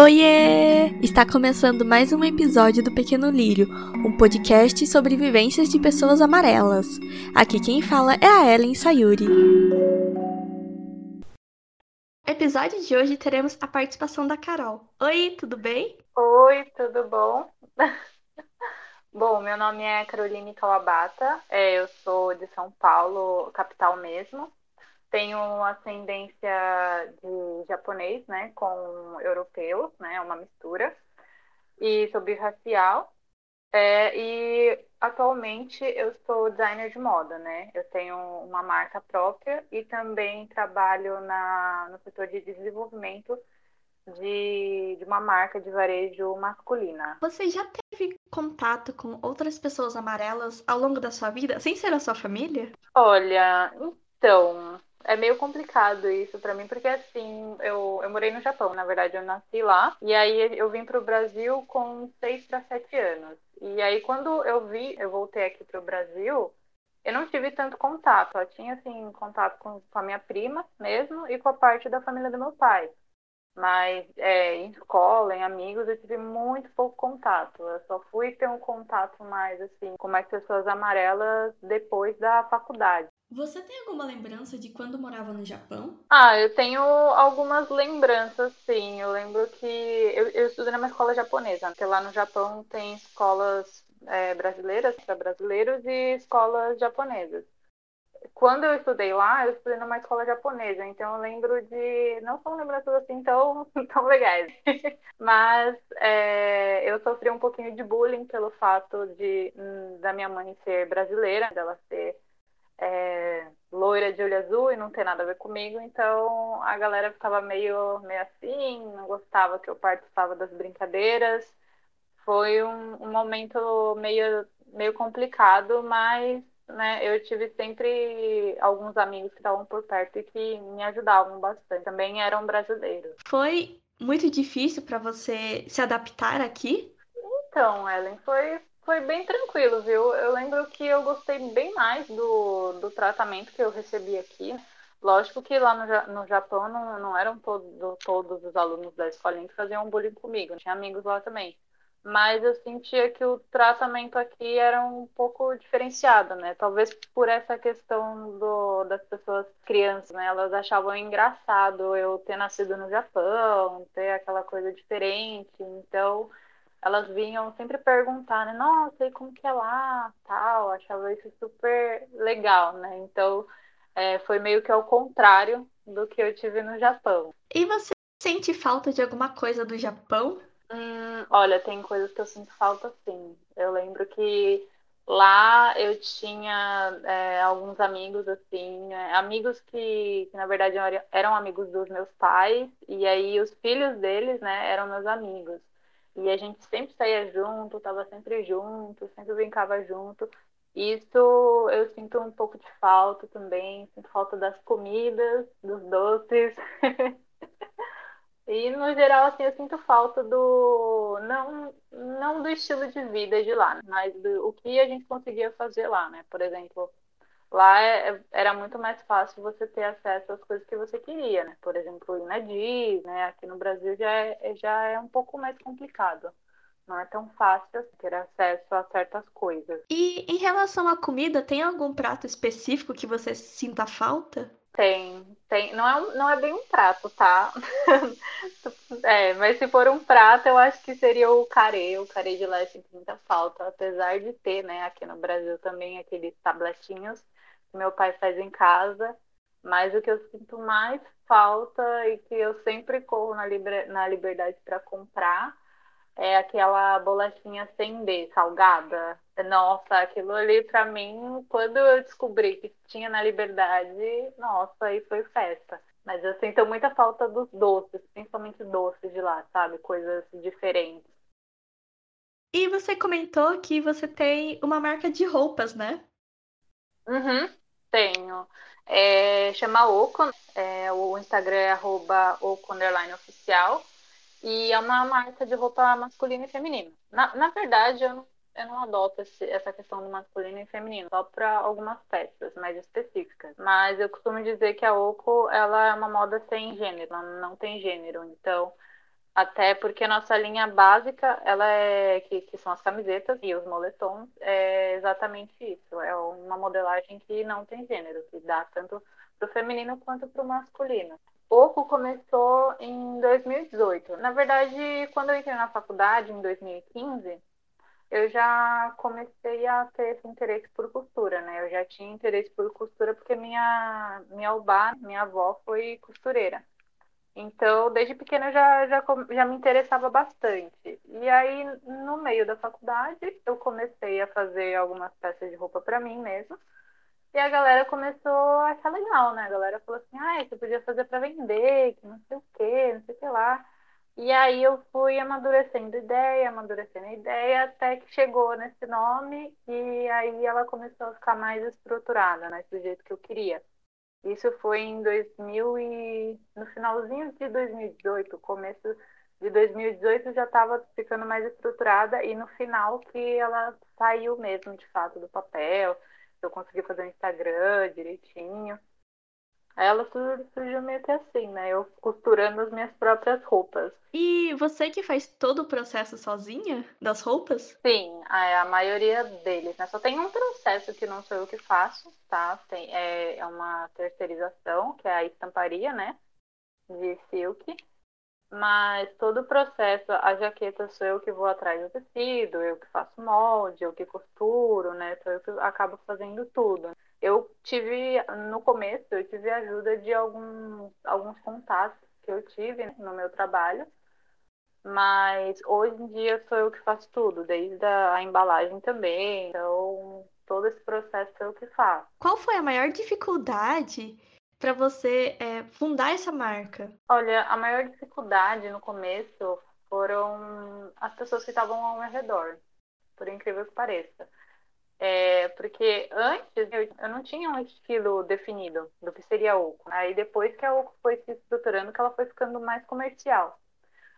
Oiê! Está começando mais um episódio do Pequeno Lírio, um podcast sobre vivências de pessoas amarelas. Aqui quem fala é a Ellen Sayuri. No episódio de hoje teremos a participação da Carol. Oi, tudo bem? Oi, tudo bom? bom, meu nome é Caroline Kawabata, é, eu sou de São Paulo, capital mesmo tenho ascendência de japonês, né, com europeus, né, uma mistura, e sou birracial. É, e atualmente eu sou designer de moda, né? Eu tenho uma marca própria e também trabalho na, no setor de desenvolvimento de, de uma marca de varejo masculina. Você já teve contato com outras pessoas amarelas ao longo da sua vida, sem ser a sua família? Olha, então, é meio complicado isso para mim, porque assim, eu, eu morei no Japão, na verdade eu nasci lá, e aí eu vim pro Brasil com 6 para 7 anos. E aí quando eu vi, eu voltei aqui pro Brasil, eu não tive tanto contato, eu tinha assim contato com, com a minha prima mesmo e com a parte da família do meu pai. Mas é, em escola, em amigos, eu tive muito pouco contato. Eu só fui ter um contato mais assim com mais pessoas amarelas depois da faculdade. Você tem alguma lembrança de quando morava no Japão? Ah, eu tenho algumas lembranças, sim. Eu lembro que eu, eu estudei numa escola japonesa, porque lá no Japão tem escolas é, brasileiras para brasileiros e escolas japonesas. Quando eu estudei lá, eu estudei numa escola japonesa, então eu lembro de. Não são lembranças assim tão, tão legais, mas é, eu sofri um pouquinho de bullying pelo fato de hum, da minha mãe ser brasileira, dela ser é, loira de olho azul e não ter nada a ver comigo, então a galera ficava meio, meio assim, não gostava que eu participava das brincadeiras. Foi um, um momento meio, meio complicado, mas né, eu tive sempre alguns amigos que estavam por perto e que me ajudavam bastante. Também eram brasileiros. Foi muito difícil para você se adaptar aqui? Então, Ellen, foi foi bem tranquilo, viu? Eu lembro que eu gostei bem mais do, do tratamento que eu recebi aqui. Lógico que lá no, no Japão não, não eram todo, todos os alunos da escolinha que faziam bullying comigo, tinha amigos lá também. Mas eu sentia que o tratamento aqui era um pouco diferenciado, né? Talvez por essa questão do, das pessoas crianças, né? Elas achavam engraçado eu ter nascido no Japão, ter aquela coisa diferente. Então, elas vinham sempre perguntar, né? Nossa, e como que é lá? Tal, achava isso super legal, né? Então, é, foi meio que ao contrário do que eu tive no Japão. E você sente falta de alguma coisa do Japão? Hum, olha, tem coisas que eu sinto falta sim. Eu lembro que lá eu tinha é, alguns amigos, assim, é, amigos que, que, na verdade eram amigos dos meus pais, e aí os filhos deles, né, eram meus amigos. E a gente sempre saía junto, tava sempre junto, sempre brincava junto. Isso eu sinto um pouco de falta também, sinto falta das comidas, dos doces. e no geral, assim, eu sinto falta do não, não do estilo de vida de lá, mas do o que a gente conseguia fazer lá, né? Por exemplo, Lá é, é, era muito mais fácil você ter acesso às coisas que você queria, né? Por exemplo, ir na Disney, né? Aqui no Brasil já é, já é um pouco mais complicado. Não é tão fácil ter acesso a certas coisas. E em relação à comida, tem algum prato específico que você sinta falta? Tem, tem. Não é, não é bem um prato, tá? é, mas se for um prato, eu acho que seria o carê. O carê de lá sinto muita falta, apesar de ter, né, aqui no Brasil também aqueles tabletinhos que meu pai faz em casa, mas o que eu sinto mais falta e que eu sempre corro na, liber, na liberdade para comprar é aquela bolachinha sem D, salgada. Nossa, aquilo ali para mim, quando eu descobri que tinha na liberdade, nossa, aí foi festa. Mas eu sinto muita falta dos doces, principalmente doces de lá, sabe? Coisas diferentes. E você comentou que você tem uma marca de roupas, né? Uhum, tenho. É, chama Oco, é, o Instagram é arroba Oco oficial. E é uma marca de roupa masculina e feminina. Na, na verdade, eu não, eu não adoto esse, essa questão do masculino e feminino, só para algumas peças mais específicas. Mas eu costumo dizer que a Oco ela é uma moda sem gênero, ela não tem gênero. Então, Até porque a nossa linha básica, ela é que, que são as camisetas e os moletons, é exatamente isso. É uma modelagem que não tem gênero, que dá tanto para o feminino quanto para o masculino. Oco começou em 2018. Na verdade, quando eu entrei na faculdade, em 2015, eu já comecei a ter esse interesse por costura, né? Eu já tinha interesse por costura porque minha, minha obá, minha avó, foi costureira. Então, desde pequena eu já, já, já me interessava bastante. E aí, no meio da faculdade, eu comecei a fazer algumas peças de roupa para mim mesmo. E a galera começou a achar legal, né? A galera falou assim, ah, você podia fazer para vender, que não sei o quê, não sei o que lá. E aí eu fui amadurecendo ideia, amadurecendo ideia, até que chegou nesse nome e aí ela começou a ficar mais estruturada, né? Do jeito que eu queria. Isso foi em 2000 e... no finalzinho de 2018, começo de 2018 já estava ficando mais estruturada e no final que ela saiu mesmo de fato do papel, eu consegui fazer o Instagram direitinho. Aí ela surgiu meio que assim, né? Eu costurando as minhas próprias roupas. E você que faz todo o processo sozinha das roupas? Sim, a, a maioria deles, né? Só tem um processo que não sou eu que faço, tá? Tem, é, é uma terceirização, que é a estamparia, né? De silk. Mas todo o processo, a jaqueta sou eu que vou atrás do tecido, eu que faço molde, eu que costuro, né? Sou eu que acabo fazendo tudo. Eu tive, no começo, eu tive ajuda de alguns, alguns contatos que eu tive no meu trabalho, mas hoje em dia sou eu que faço tudo, desde a embalagem também, então todo esse processo sou eu que faço. Qual foi a maior dificuldade para você é, fundar essa marca? Olha, a maior dificuldade no começo foram as pessoas que estavam ao meu redor, por incrível que pareça. É, porque antes eu, eu, não tinha um estilo definido do que seria Oco. Aí depois que a Oco foi se estruturando, que ela foi ficando mais comercial.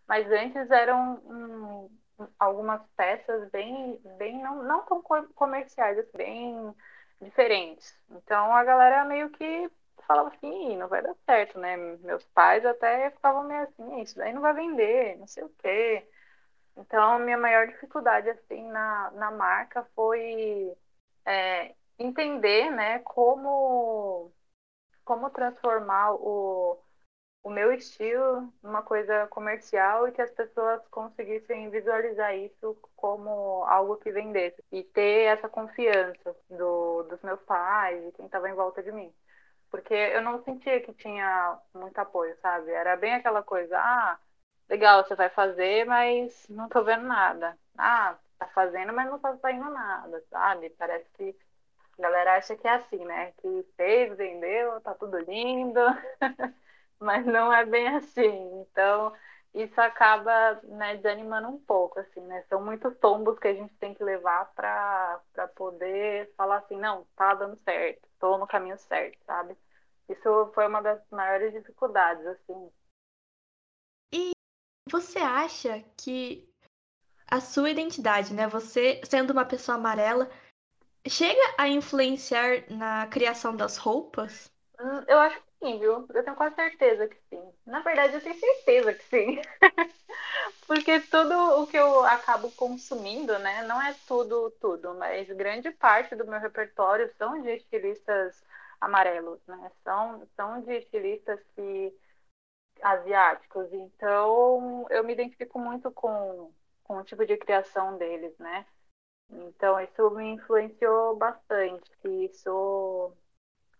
Mas antes eram um, algumas peças bem, bem não, não tão comerciais, assim, bem diferentes. Então a galera meio que falava assim, não vai dar certo, né? Meus pais até ficavam meio assim, isso daí não vai vender, não sei o quê. Então, minha maior dificuldade, assim, na, na marca foi é, entender, né, como, como transformar o, o meu estilo numa coisa comercial e que as pessoas conseguissem visualizar isso como algo que vendesse e ter essa confiança do, dos meus pais e quem estava em volta de mim porque eu não sentia que tinha muito apoio, sabe? Era bem aquela coisa, ah, legal, você vai fazer, mas não tô vendo nada. Ah, tá fazendo, mas não tá saindo nada, sabe? Parece que a galera acha que é assim, né? Que fez, vendeu, tá tudo lindo, mas não é bem assim. Então, isso acaba né, desanimando um pouco, assim, né? São muitos tombos que a gente tem que levar para poder falar assim, não, tá dando certo, estou no caminho certo, sabe? Isso foi uma das maiores dificuldades, assim. Você acha que a sua identidade, né? Você sendo uma pessoa amarela, chega a influenciar na criação das roupas? Hum, eu acho que sim, viu? Eu tenho quase certeza que sim. Na verdade, eu tenho certeza que sim. Porque tudo o que eu acabo consumindo, né? Não é tudo, tudo, mas grande parte do meu repertório são de estilistas amarelos, né? São, são de estilistas que asiáticos. Então, eu me identifico muito com, com o tipo de criação deles, né? Então, isso me influenciou bastante. E isso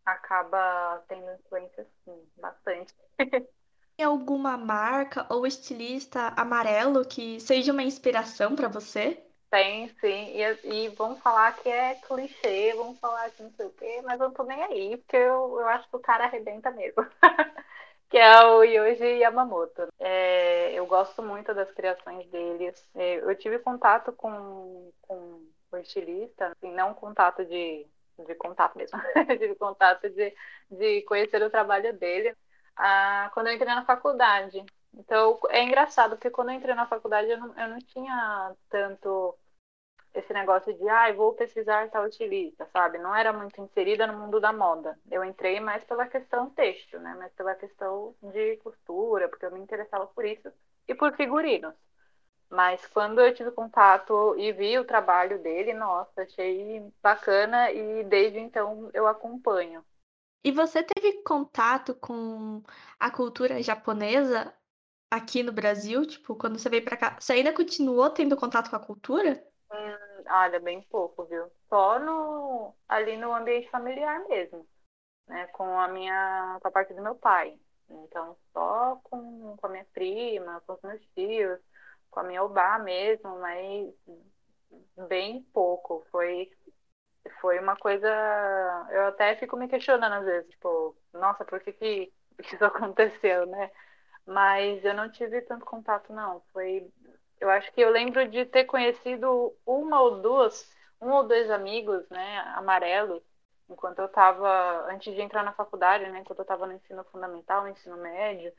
acaba tendo influência, sim, bastante. Tem alguma marca ou estilista amarelo que seja uma inspiração para você? Tem, sim. E, e vamos falar que é clichê, vamos falar que não sei o quê, mas eu não tô nem aí, porque eu, eu acho que o cara arrebenta mesmo. que é o Yoji Yamamoto. É, eu gosto muito das criações deles. É, eu tive contato com, com o estilista, assim, não contato de, de contato mesmo, tive contato de, de conhecer o trabalho dele ah, quando eu entrei na faculdade. Então, é engraçado, porque quando eu entrei na faculdade, eu não, eu não tinha tanto esse negócio de, ah, vou pesquisar tal estilista, sabe? Não era muito inserida no mundo da moda. Eu entrei mais pela questão têxtil, né? Mas pela questão de costura, porque eu me interessava por isso. E por figurinos. Mas quando eu tive contato e vi o trabalho dele, nossa, achei bacana e desde então eu acompanho. E você teve contato com a cultura japonesa aqui no Brasil? Tipo, quando você veio pra cá, você ainda continuou tendo contato com a cultura? Olha, bem pouco, viu? Só no, ali no ambiente familiar mesmo, né? Com a minha, com a parte do meu pai. Então, só com, com a minha prima, com os meus tios com a minha Obá mesmo, mas bem pouco. Foi, foi uma coisa. Eu até fico me questionando às vezes, tipo, nossa, por que, que isso aconteceu, né? Mas eu não tive tanto contato, não. Foi. Eu acho que eu lembro de ter conhecido uma ou duas, um ou dois amigos, né, amarelos, enquanto eu estava, antes de entrar na faculdade, né, enquanto eu estava no ensino fundamental, no ensino médio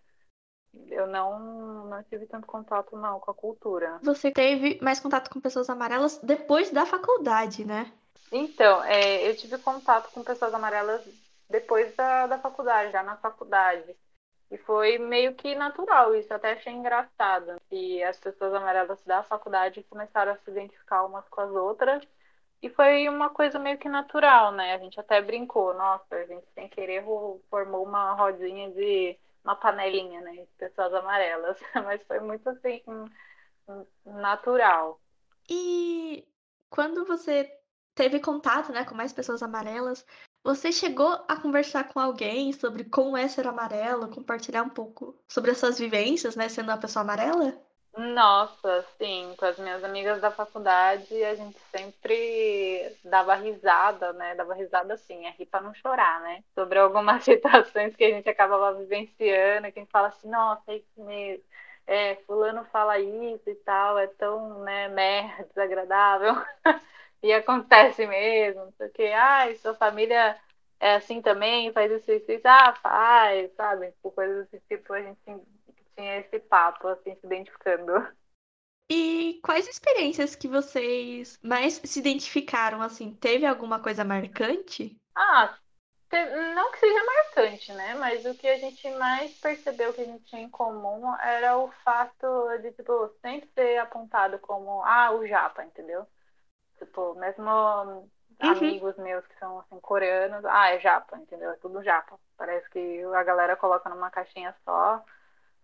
eu não, não tive tanto contato não com a cultura. Você teve mais contato com pessoas amarelas depois da faculdade, né? Então, é, eu tive contato com pessoas amarelas depois da, da faculdade, já na faculdade. E foi meio que natural isso, até achei engraçado. Que as pessoas amarelas da faculdade começaram a se identificar umas com as outras. E foi uma coisa meio que natural, né? A gente até brincou, nossa, a gente sem querer formou uma rodinha de uma panelinha, né, de pessoas amarelas, mas foi muito assim natural. E quando você teve contato, né, com mais pessoas amarelas, você chegou a conversar com alguém sobre como é ser amarelo, compartilhar um pouco sobre as suas vivências, né, sendo uma pessoa amarela? Nossa, sim, com as minhas amigas da faculdade, a gente sempre dava risada, né? Dava risada assim, é rir pra não chorar, né? Sobre algumas situações que a gente acabava vivenciando, que a gente fala assim, nossa, é isso mesmo. É, fulano fala isso e tal, é tão, né, merda, desagradável. e acontece mesmo, não sei o que, ai, sua família é assim também, faz isso, isso, isso, ah, faz, sabe? Por coisas desse tipo, a gente tinha esse papo, assim, se identificando. E quais experiências que vocês mais se identificaram, assim? Teve alguma coisa marcante? Ah, não que seja marcante, né? Mas o que a gente mais percebeu que a gente tinha em comum era o fato de, tipo, sempre ser apontado como, ah, o japa, entendeu? Tipo, mesmo uhum. amigos meus que são, assim, coreanos, ah, é japa, entendeu? É tudo japa. Parece que a galera coloca numa caixinha só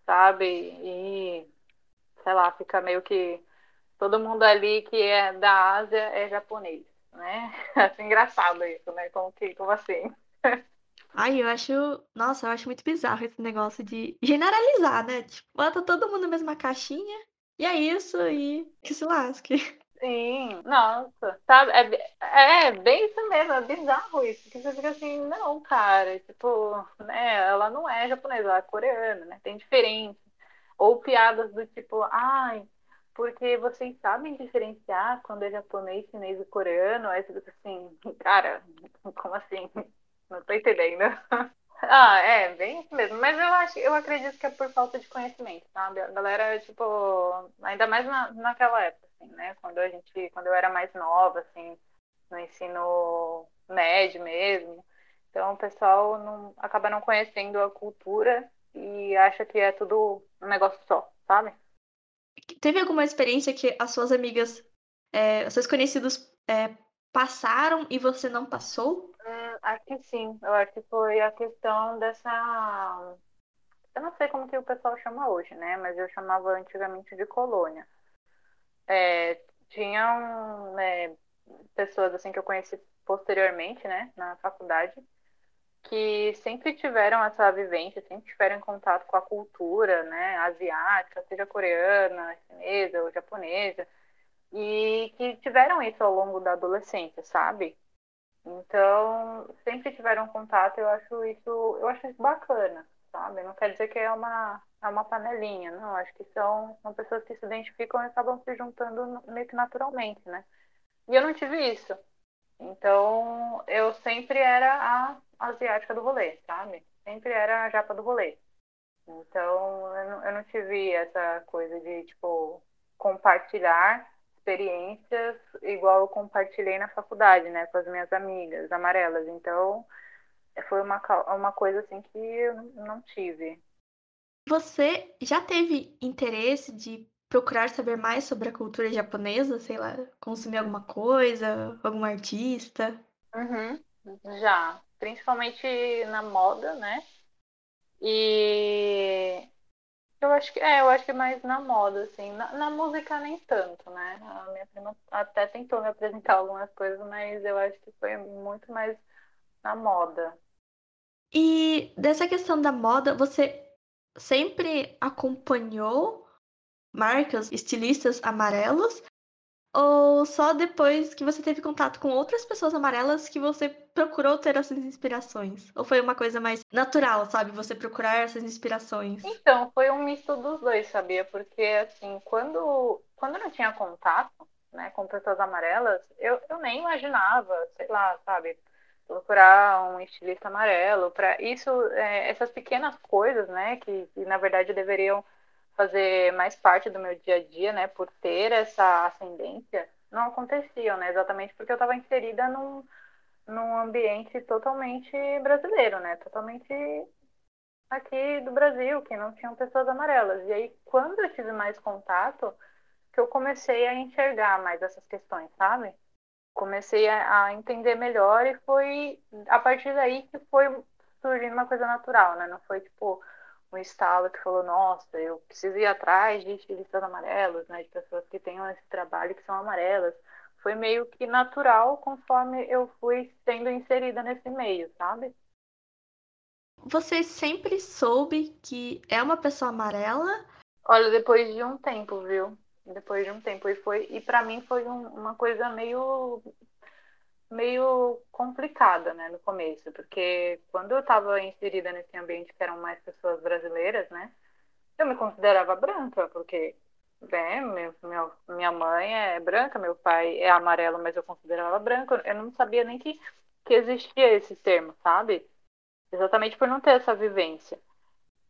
sabe? E, sei lá, fica meio que todo mundo ali que é da Ásia é japonês, né? Acho engraçado isso, né? Como, que, como assim? Ai, eu acho. Nossa, eu acho muito bizarro esse negócio de generalizar, né? Tipo, bota todo mundo na mesma caixinha e é isso e que se lasque. Sim, nossa, sabe? É, é bem isso mesmo, é bizarro isso. Que você fica assim, não, cara, tipo, né? Ela não é japonesa, ela é coreana, né? Tem diferença. Ou piadas do tipo, ai, porque vocês sabem diferenciar quando é japonês, chinês e coreano? Aí você fica assim, cara, como assim? Não tô entendendo. Ah, é, bem isso mesmo. Mas eu acho, eu acredito que é por falta de conhecimento, sabe? A galera, tipo, ainda mais na, naquela época, assim, né? Quando a gente, quando eu era mais nova, assim, no ensino médio mesmo. Então o pessoal não, acaba não conhecendo a cultura e acha que é tudo um negócio só, sabe? Teve alguma experiência que as suas amigas, é, seus conhecidos é, passaram e você não passou? acho que sim. Eu acho que foi a questão dessa. Eu não sei como que o pessoal chama hoje, né? Mas eu chamava antigamente de colônia. É, tinham né, pessoas assim que eu conheci posteriormente, né, na faculdade, que sempre tiveram essa vivência, sempre tiveram contato com a cultura, né, asiática, seja coreana, chinesa ou japonesa, e que tiveram isso ao longo da adolescência, sabe? Então, sempre tiveram contato, eu acho isso, eu acho isso bacana, sabe? Não quer dizer que é uma, é uma panelinha, não. Acho que são, são pessoas que se identificam e acabam se juntando meio que naturalmente, né? E eu não tive isso. Então, eu sempre era a asiática do rolê, sabe? Sempre era a japa do rolê. Então, eu não, eu não tive essa coisa de, tipo, compartilhar experiências igual eu compartilhei na faculdade, né, com as minhas amigas amarelas. Então, foi uma, uma coisa assim que eu não tive. Você já teve interesse de procurar saber mais sobre a cultura japonesa? Sei lá, consumir alguma coisa, algum artista? Uhum, já. Principalmente na moda, né? E eu acho que é, eu acho que mais na moda, assim. Na, na, música nem tanto, né? A minha prima até tentou me apresentar algumas coisas, mas eu acho que foi muito mais na moda. E dessa questão da moda, você sempre acompanhou marcas, estilistas amarelos? Ou só depois que você teve contato com outras pessoas amarelas que você procurou ter essas inspirações? Ou foi uma coisa mais natural, sabe? Você procurar essas inspirações? Então, foi um misto dos dois, sabia? Porque, assim, quando, quando eu não tinha contato né, com pessoas amarelas, eu, eu nem imaginava, sei lá, sabe? Procurar um estilista amarelo. para Isso, é, essas pequenas coisas, né? Que, que, na verdade, deveriam fazer mais parte do meu dia a dia, né, por ter essa ascendência, não aconteciam, né, exatamente porque eu estava inserida num, num ambiente totalmente brasileiro, né, totalmente aqui do Brasil, que não tinham pessoas amarelas. E aí, quando eu tive mais contato, que eu comecei a enxergar mais essas questões, sabe? Comecei a, a entender melhor e foi a partir daí que foi surgindo uma coisa natural, né? Não foi tipo, um estalo que falou, nossa, eu preciso ir atrás de estilistas amarelos, né, de pessoas que tenham esse trabalho que são amarelas. Foi meio que natural conforme eu fui sendo inserida nesse meio, sabe? Você sempre soube que é uma pessoa amarela? Olha, depois de um tempo, viu? Depois de um tempo e foi e para mim foi um, uma coisa meio meio complicada, né, no começo, porque quando eu estava inserida nesse ambiente que eram mais pessoas brasileiras, né, eu me considerava branca, porque, né, meu, meu, minha mãe é branca, meu pai é amarelo, mas eu considerava branca, eu não sabia nem que, que existia esse termo, sabe? Exatamente por não ter essa vivência.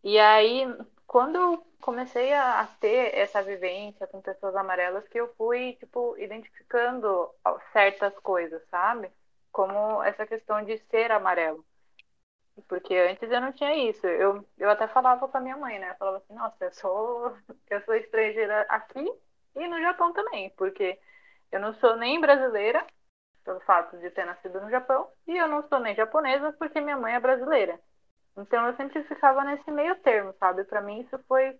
E aí, quando eu comecei a, ter essa vivência com pessoas amarelas, que eu fui, tipo, identificando certas coisas, sabe? Como essa questão de ser amarelo. Porque antes eu não tinha isso. Eu, eu até falava com a minha mãe, né? Eu falava assim, nossa, eu sou, eu sou estrangeira aqui e no Japão também. Porque eu não sou nem brasileira, pelo fato de ter nascido no Japão, e eu não sou nem japonesa porque minha mãe é brasileira. Então eu sempre ficava nesse meio termo, sabe? Para mim isso foi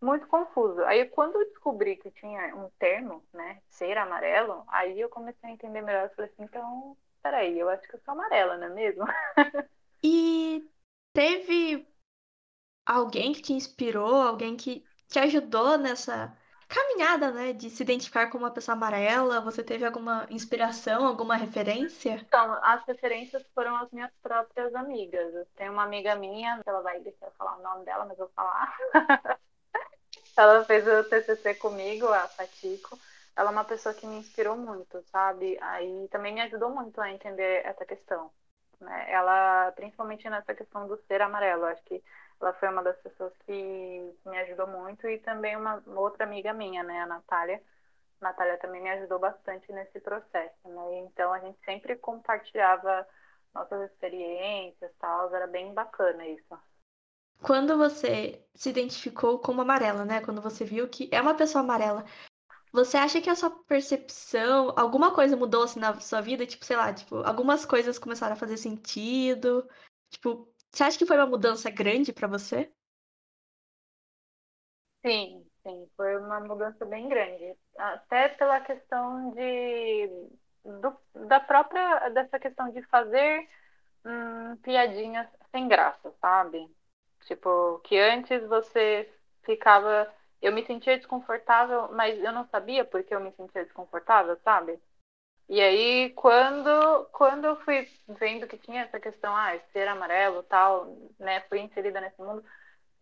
muito confuso. Aí quando eu descobri que tinha um termo, né, ser amarelo, aí eu comecei a entender melhor. Eu falei assim, então, peraí, eu acho que eu sou amarela, não é mesmo? e teve alguém que te inspirou, alguém que te ajudou nessa caminhada, né, de se identificar como uma pessoa amarela? Você teve alguma inspiração, alguma referência? Então, as referências foram as minhas próprias amigas. Tenho uma amiga minha, ela vai deixar eu falar o nome dela, mas eu vou falar. ela fez o TCC comigo, a Patico. Ela é uma pessoa que me inspirou muito, sabe? Aí também me ajudou muito a entender essa questão. Né? Ela, principalmente nessa questão do ser amarelo, acho que ela foi uma das pessoas que me ajudou muito e também uma outra amiga minha, né, a Natália. A Natália também me ajudou bastante nesse processo, né? Então a gente sempre compartilhava nossas experiências, tal, era bem bacana isso. Quando você se identificou como amarela, né? Quando você viu que é uma pessoa amarela, você acha que a sua percepção, alguma coisa mudou assim na sua vida? Tipo, sei lá, tipo, algumas coisas começaram a fazer sentido? Tipo, você acha que foi uma mudança grande para você? Sim, sim, foi uma mudança bem grande. Até pela questão de do, da própria dessa questão de fazer hum, piadinhas sem graça, sabe? Tipo, que antes você ficava. Eu me sentia desconfortável, mas eu não sabia porque eu me sentia desconfortável, sabe? E aí, quando, quando eu fui vendo que tinha essa questão, ah, ser amarelo tal, né, fui inserida nesse mundo,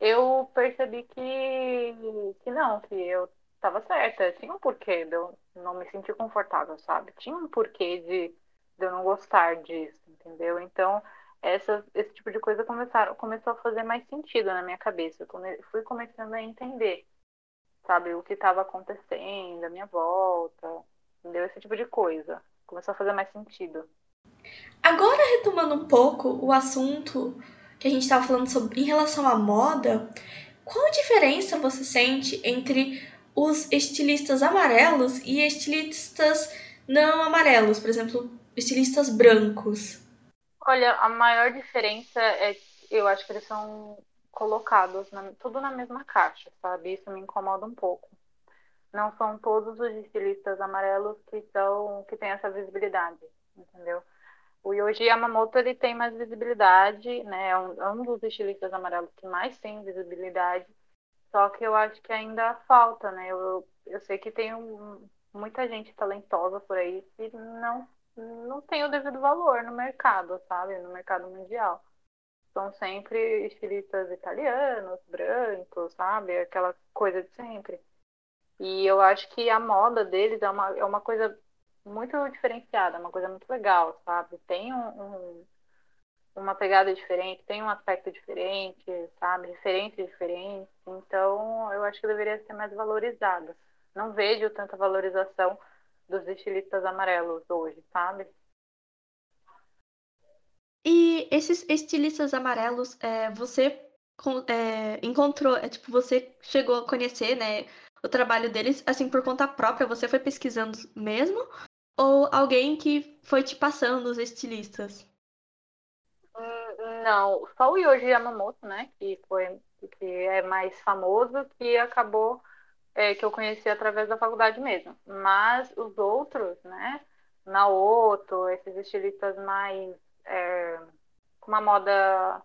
eu percebi que, que não, que eu estava certa. Tinha um porquê de eu não me sentir confortável, sabe? Tinha um porquê de, de eu não gostar disso, entendeu? Então, essa, esse tipo de coisa começaram, começou a fazer mais sentido na minha cabeça. Eu come, fui começando a entender, sabe, o que estava acontecendo, a minha volta entendeu? Esse tipo de coisa. Começou a fazer mais sentido. Agora, retomando um pouco o assunto que a gente estava falando sobre em relação à moda, qual a diferença você sente entre os estilistas amarelos e estilistas não amarelos, por exemplo, estilistas brancos? Olha, a maior diferença é, eu acho que eles são colocados na, tudo na mesma caixa, sabe? Isso me incomoda um pouco. Não são todos os estilistas amarelos que são que têm essa visibilidade, entendeu? O Yoji Yamamoto ele tem mais visibilidade, né? É um, é um dos estilistas amarelos que mais tem visibilidade. Só que eu acho que ainda falta, né? Eu, eu sei que tem um, muita gente talentosa por aí que não, não tem o devido valor no mercado, sabe? No mercado mundial. São sempre estilistas italianos, brancos, sabe? Aquela coisa de sempre. E eu acho que a moda deles é uma, é uma coisa muito diferenciada, uma coisa muito legal, sabe? Tem um, um, uma pegada diferente, tem um aspecto diferente, sabe? Referências diferentes. Então, eu acho que deveria ser mais valorizada. Não vejo tanta valorização dos estilistas amarelos hoje, sabe? E esses estilistas amarelos, é, você é, encontrou, é, tipo, você chegou a conhecer, né, o trabalho deles, assim, por conta própria, você foi pesquisando mesmo? Ou alguém que foi te passando os estilistas? Hum, não, só o Yoji Yamamoto, né, que foi que é mais famoso, que acabou é, que eu conheci através da faculdade mesmo. Mas os outros, né, Naoto, esses estilistas mais é, com uma moda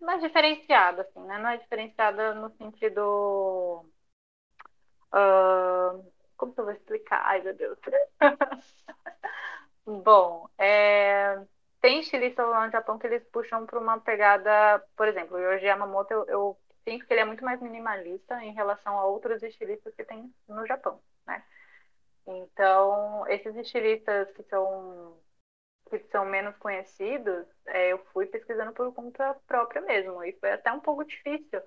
mais diferenciada, assim, né? Não é diferenciada no sentido Uh, como que eu vou explicar? Ai, meu Deus. Bom, é, tem estilistas lá no Japão que eles puxam para uma pegada, por exemplo, o Yoji Yamamoto, eu, eu sinto que ele é muito mais minimalista em relação a outros estilistas que tem no Japão, né? Então, esses estilistas que são que são menos conhecidos, é, eu fui pesquisando por conta própria mesmo, e foi até um pouco difícil,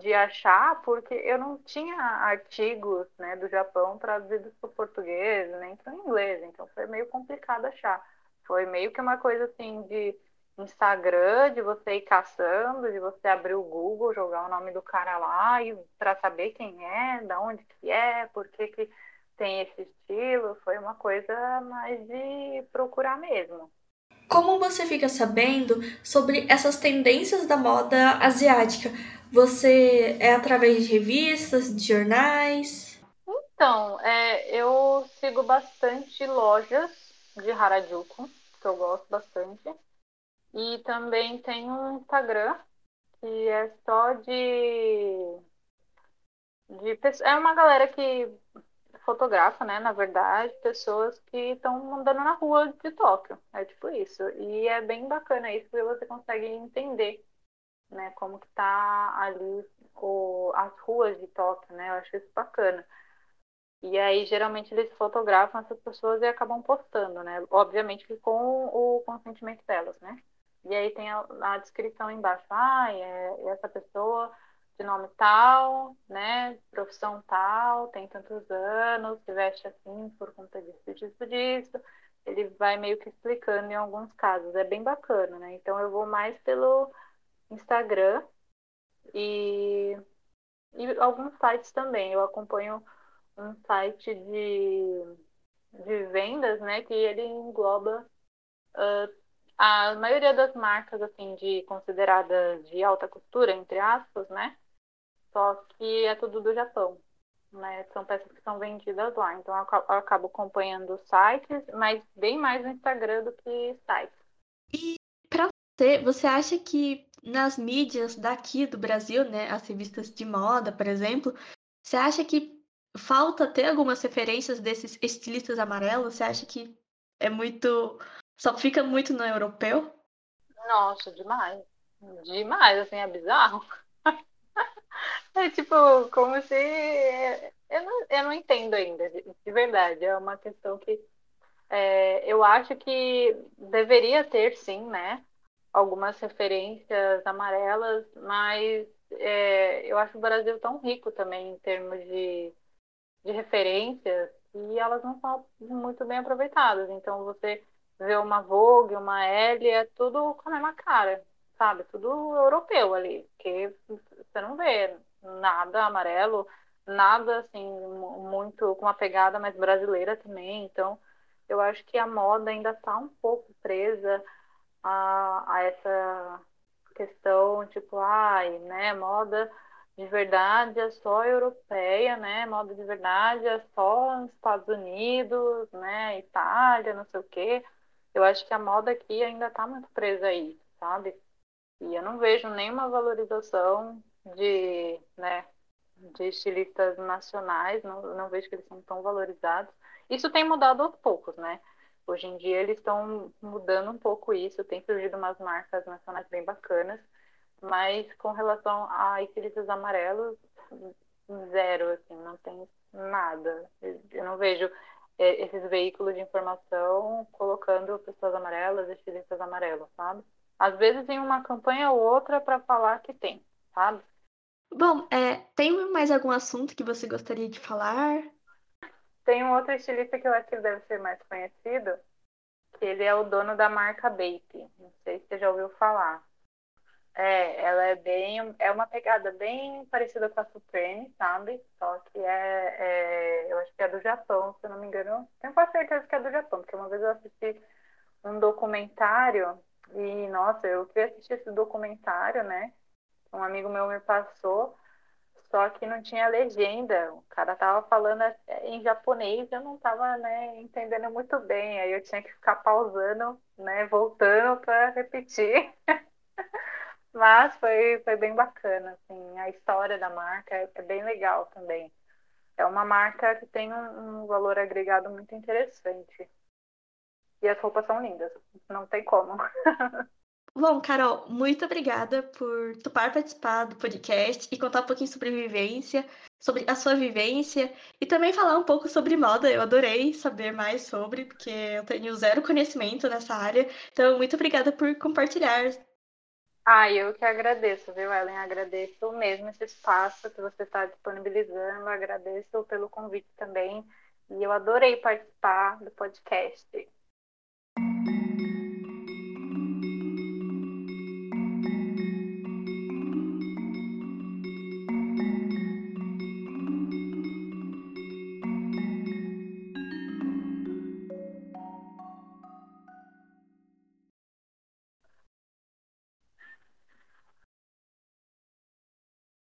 de achar, porque eu não tinha artigos né, do Japão traduzidos para o português, nem para o inglês, então foi meio complicado achar. Foi meio que uma coisa assim de Instagram, de você ir caçando, de você abrir o Google, jogar o nome do cara lá e para saber quem é, da onde que é, por que, que tem esse estilo, foi uma coisa mais de procurar mesmo. Como você fica sabendo sobre essas tendências da moda asiática? Você é através de revistas, de jornais? Então, é, eu sigo bastante lojas de Harajuku, que eu gosto bastante. E também tem um Instagram que é só de, de é uma galera que fotografa, né, na verdade, pessoas que estão andando na rua de Tóquio. É tipo isso. E é bem bacana isso, porque você consegue entender né? Como que tá ali o, as ruas de Tóquio, né? Eu acho isso bacana. E aí, geralmente, eles fotografam essas pessoas e acabam postando, né? Obviamente que com o consentimento delas, né? E aí tem a, a descrição embaixo. Ah, é, essa pessoa de nome tal, né? Profissão tal, tem tantos anos, se veste assim por conta disso, disso, disso. Ele vai meio que explicando em alguns casos. É bem bacana, né? Então eu vou mais pelo Instagram e, e alguns sites também. Eu acompanho um site de, de vendas, né, que ele engloba uh, a maioria das marcas assim de consideradas de alta costura, entre aspas, né? Só que é tudo do Japão. Né? São peças que são vendidas lá. Então eu acabo acompanhando sites, mas bem mais no Instagram do que sites. E para você, você acha que nas mídias daqui do Brasil, né, as revistas de moda, por exemplo, você acha que falta ter algumas referências desses estilistas amarelos? Você acha que é muito. só fica muito no europeu? Nossa, demais. Demais, assim, é bizarro. É tipo, como se. Eu não, eu não entendo ainda, de verdade. É uma questão que é, eu acho que deveria ter, sim, né? algumas referências amarelas, mas é, eu acho o Brasil tão rico também em termos de, de referências e elas não são muito bem aproveitadas. Então você vê uma Vogue, uma L, é tudo com a mesma cara, sabe? Tudo europeu ali, que você não vê nada amarelo, nada assim muito com uma pegada mais brasileira também. Então, eu acho que a moda ainda está um pouco presa a, a essa questão, tipo, ai, né, moda de verdade é só europeia, né? Moda de verdade é só nos Estados Unidos, né? Itália, não sei o quê. Eu acho que a moda aqui ainda está muito presa aí, sabe? E eu não vejo nenhuma valorização de, né, de estilistas nacionais, não, não vejo que eles são tão valorizados. Isso tem mudado aos poucos, né? Hoje em dia eles estão mudando um pouco isso, tem surgido umas marcas nacionais bem bacanas, mas com relação a estilistas amarelos, zero, assim, não tem nada. Eu não vejo é, esses veículos de informação colocando pessoas amarelas, estilistas amarelos, sabe? Às vezes em uma campanha ou outra para falar que tem, sabe? Bom, é, tem mais algum assunto que você gostaria de falar? Tem um outro estilista que eu acho que deve ser mais conhecido, que ele é o dono da marca Bape. Não sei se você já ouviu falar. É, ela é bem, é uma pegada bem parecida com a Supreme, sabe? Só que é, é, eu acho que é do Japão, se eu não me engano. Tenho quase certeza que é do Japão, porque uma vez eu assisti um documentário e, nossa, eu queria assistir esse documentário, né? Um amigo meu me passou, só que não tinha legenda. O cara tava falando em japonês e eu não tava, né, entendendo muito bem. Aí eu tinha que ficar pausando, né, voltando para repetir. Mas foi, foi bem bacana, assim, a história da marca é, é bem legal também. É uma marca que tem um, um valor agregado muito interessante. E as roupas são lindas, não tem como. Bom, Carol, muito obrigada por topar participar do podcast e contar um pouquinho sobre vivência, sobre a sua vivência e também falar um pouco sobre moda. Eu adorei saber mais sobre, porque eu tenho zero conhecimento nessa área. Então, muito obrigada por compartilhar. Ah, eu que agradeço, viu, Ellen? Agradeço mesmo esse espaço que você está disponibilizando, agradeço pelo convite também. E eu adorei participar do podcast.